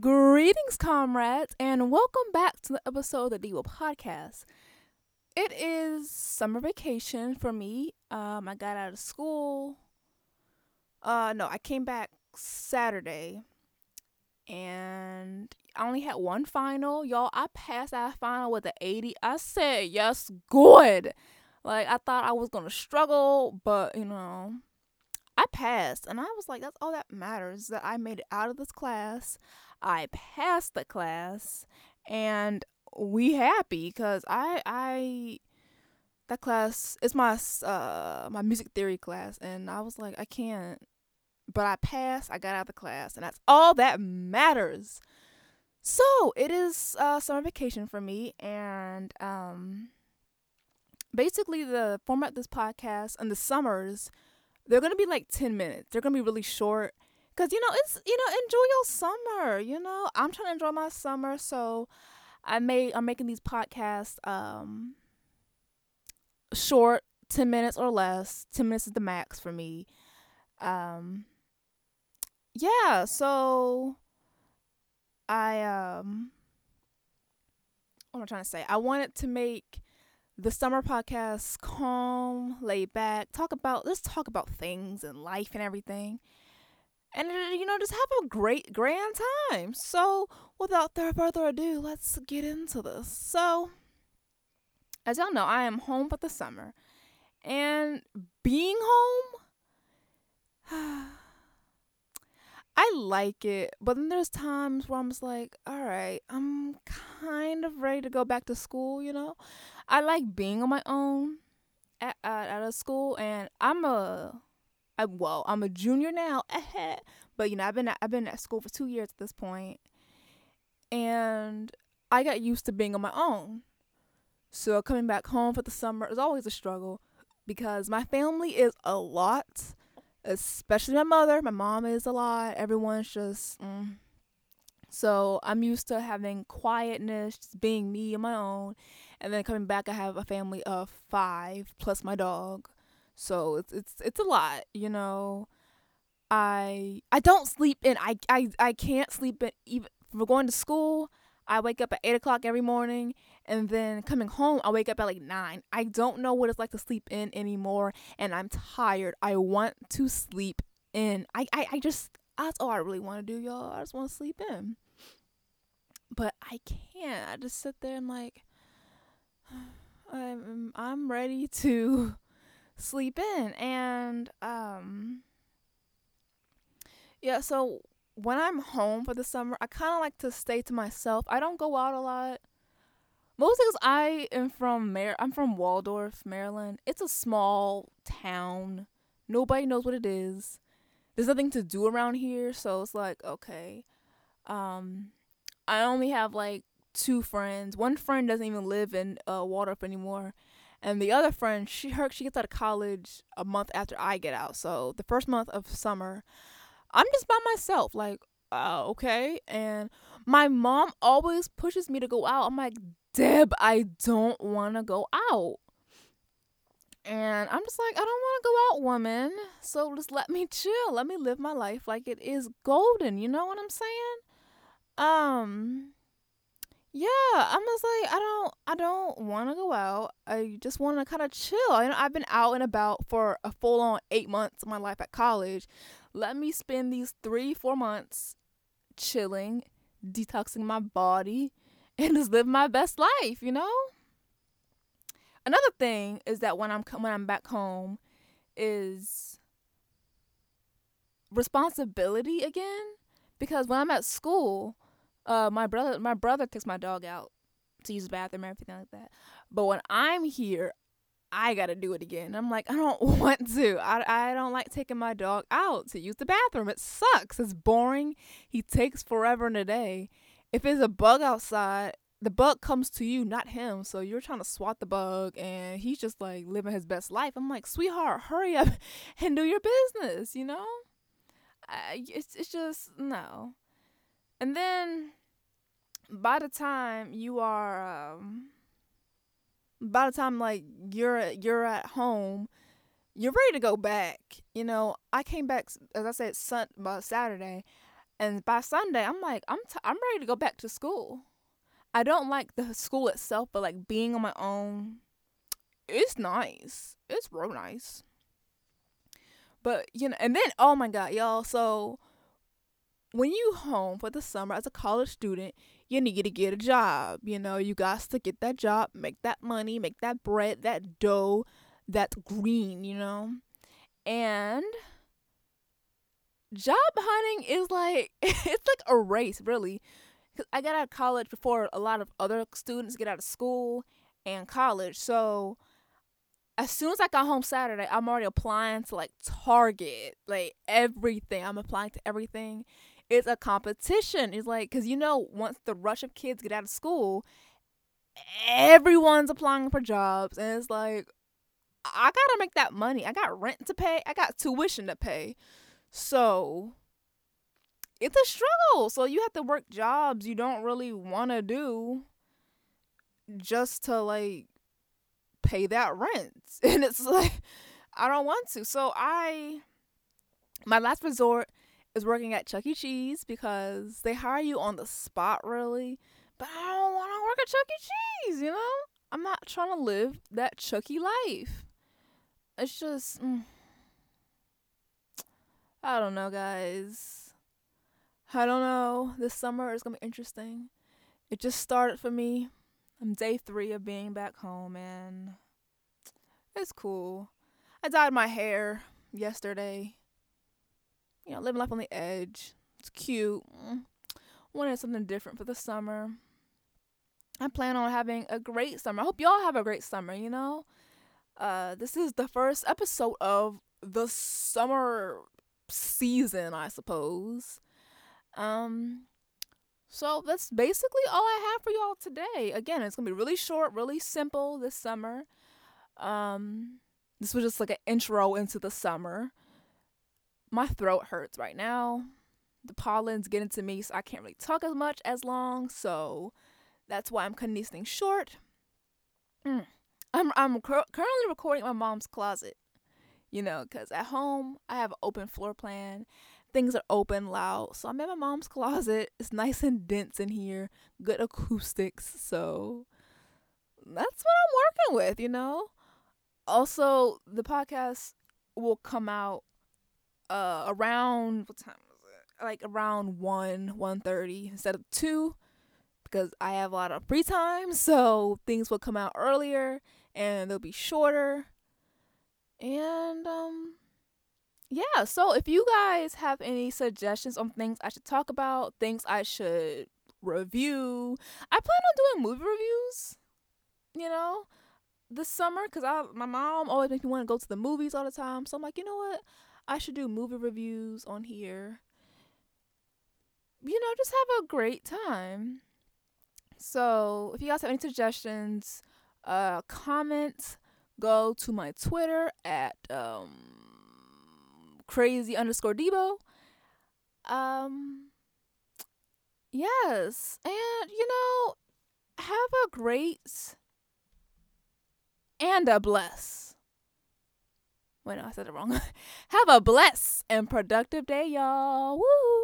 Greetings, comrades, and welcome back to the episode of the Devo Podcast. It is summer vacation for me. Um, I got out of school. Uh, no, I came back Saturday, and I only had one final. Y'all, I passed that final with an 80. I said, yes, good. Like, I thought I was going to struggle, but, you know, I passed. And I was like, that's all that matters that I made it out of this class. I passed the class, and we happy because I, I, that class is my uh my music theory class and I was like I can't but I passed I got out of the class and that's all that matters so it is uh, summer vacation for me, and um, basically the format of this podcast and the summers, they're gonna be like ten minutes. They're gonna be really short, cause you know it's you know enjoy your summer. You know I'm trying to enjoy my summer, so I made I'm making these podcasts um short, ten minutes or less. Ten minutes is the max for me. Um, yeah, so I um what am I trying to say? I wanted to make the summer podcast calm, laid back, talk about let's talk about things and life and everything. And uh, you know, just have a great grand time. So, without further ado, let's get into this. So, as y'all know, I am home for the summer. And being home I like it, but then there's times where I'm just like, all right, I'm kind of ready to go back to school, you know? I like being on my own at, at a school, and I'm a, I, well, I'm a junior now, but you know, I've been I've been at school for two years at this point, and I got used to being on my own. So coming back home for the summer is always a struggle because my family is a lot especially my mother. My mom is a lot. Everyone's just. Mm. So I'm used to having quietness, just being me on my own, and then coming back, I have a family of five plus my dog. So it's it's it's a lot, you know. I I don't sleep in. I I I can't sleep in even for going to school. I wake up at eight o'clock every morning, and then coming home, I wake up at like nine. I don't know what it's like to sleep in anymore, and I'm tired. I want to sleep in. I I, I just that's all I really want to do, y'all. I just want to sleep in, but I can't. I just sit there and like I'm I'm ready to sleep in, and um yeah. So when I'm home for the summer, I kind of like to stay to myself. I don't go out a lot. Mostly because I am from Mar- I'm from Waldorf, Maryland. It's a small town. Nobody knows what it is. There's nothing to do around here, so it's like okay. Um, I only have like two friends. One friend doesn't even live in uh, Waldorf anymore, and the other friend she her she gets out of college a month after I get out. So the first month of summer, I'm just by myself. Like, uh, okay. And my mom always pushes me to go out. I'm like, Deb, I don't want to go out. And I'm just like, I don't want to go out, woman. So just let me chill. Let me live my life like it is golden. You know what I'm saying? Um, yeah, I'm just like, I don't, I don't want to go out. I just want to kind of chill. I, I've been out and about for a full on eight months of my life at college. Let me spend these three, four months chilling, detoxing my body, and just live my best life, you know? Another thing is that when I'm when I'm back home is responsibility again because when I'm at school, uh my brother my brother takes my dog out to use the bathroom and everything like that. But when I'm here, I gotta do it again. I'm like, I don't want to. I, I don't like taking my dog out to use the bathroom. It sucks. It's boring. He takes forever in a day. If there's a bug outside, the bug comes to you, not him. So you're trying to swat the bug, and he's just like living his best life. I'm like, sweetheart, hurry up and do your business. You know, I, it's it's just no. And then by the time you are um, by the time like you're you're at home, you're ready to go back. You know, I came back as I said sun by Saturday. And by Sunday, I'm like, I'm t- I'm ready to go back to school. I don't like the school itself, but like being on my own, it's nice. It's real nice. But you know, and then oh my god, y'all. So when you home for the summer as a college student, you need to get a job. You know, you got to get that job, make that money, make that bread, that dough, that green. You know, and job hunting is like it's like a race, really. Cause I got out of college before a lot of other students get out of school and college, so as soon as I got home Saturday, I'm already applying to like Target, like everything. I'm applying to everything. It's a competition. It's like, cause you know, once the rush of kids get out of school, everyone's applying for jobs, and it's like, I gotta make that money. I got rent to pay. I got tuition to pay. So it's a struggle. So you have to work jobs you don't really want to do just to like pay that rent. And it's like I don't want to. So I my last resort is working at Chuck E. Cheese because they hire you on the spot really. But I don't want to work at Chuck E. Cheese, you know? I'm not trying to live that Chucky life. It's just mm, I don't know, guys. I don't know. This summer is gonna be interesting. It just started for me. I'm day three of being back home, and it's cool. I dyed my hair yesterday. You know, living life on the edge. It's cute. Mm. Wanted something different for the summer. I plan on having a great summer. I hope y'all have a great summer, you know? Uh, this is the first episode of the summer season, I suppose. Um, so that's basically all I have for y'all today. Again, it's gonna be really short, really simple this summer. Um, this was just like an intro into the summer. My throat hurts right now. The pollen's getting to me, so I can't really talk as much as long. So that's why I'm cutting these things short. Mm. I'm I'm cur- currently recording my mom's closet you know, because at home I have an open floor plan. Things are open, loud. So I'm in my mom's closet. It's nice and dense in here, good acoustics. So that's what I'm working with, you know. Also, the podcast will come out uh around what time was it? Like around one, one thirty instead of two, because I have a lot of free time. So things will come out earlier and they'll be shorter. And um yeah, so if you guys have any suggestions on things I should talk about, things I should review, I plan on doing movie reviews, you know, this summer cuz I my mom always makes me want to go to the movies all the time. So I'm like, you know what? I should do movie reviews on here. You know, just have a great time. So, if you guys have any suggestions, uh comment go to my Twitter at um, crazy underscore Debo. Um, yes, and you know, have a great and a bless. Wait, no, I said it wrong. have a blessed and productive day, y'all. Woo!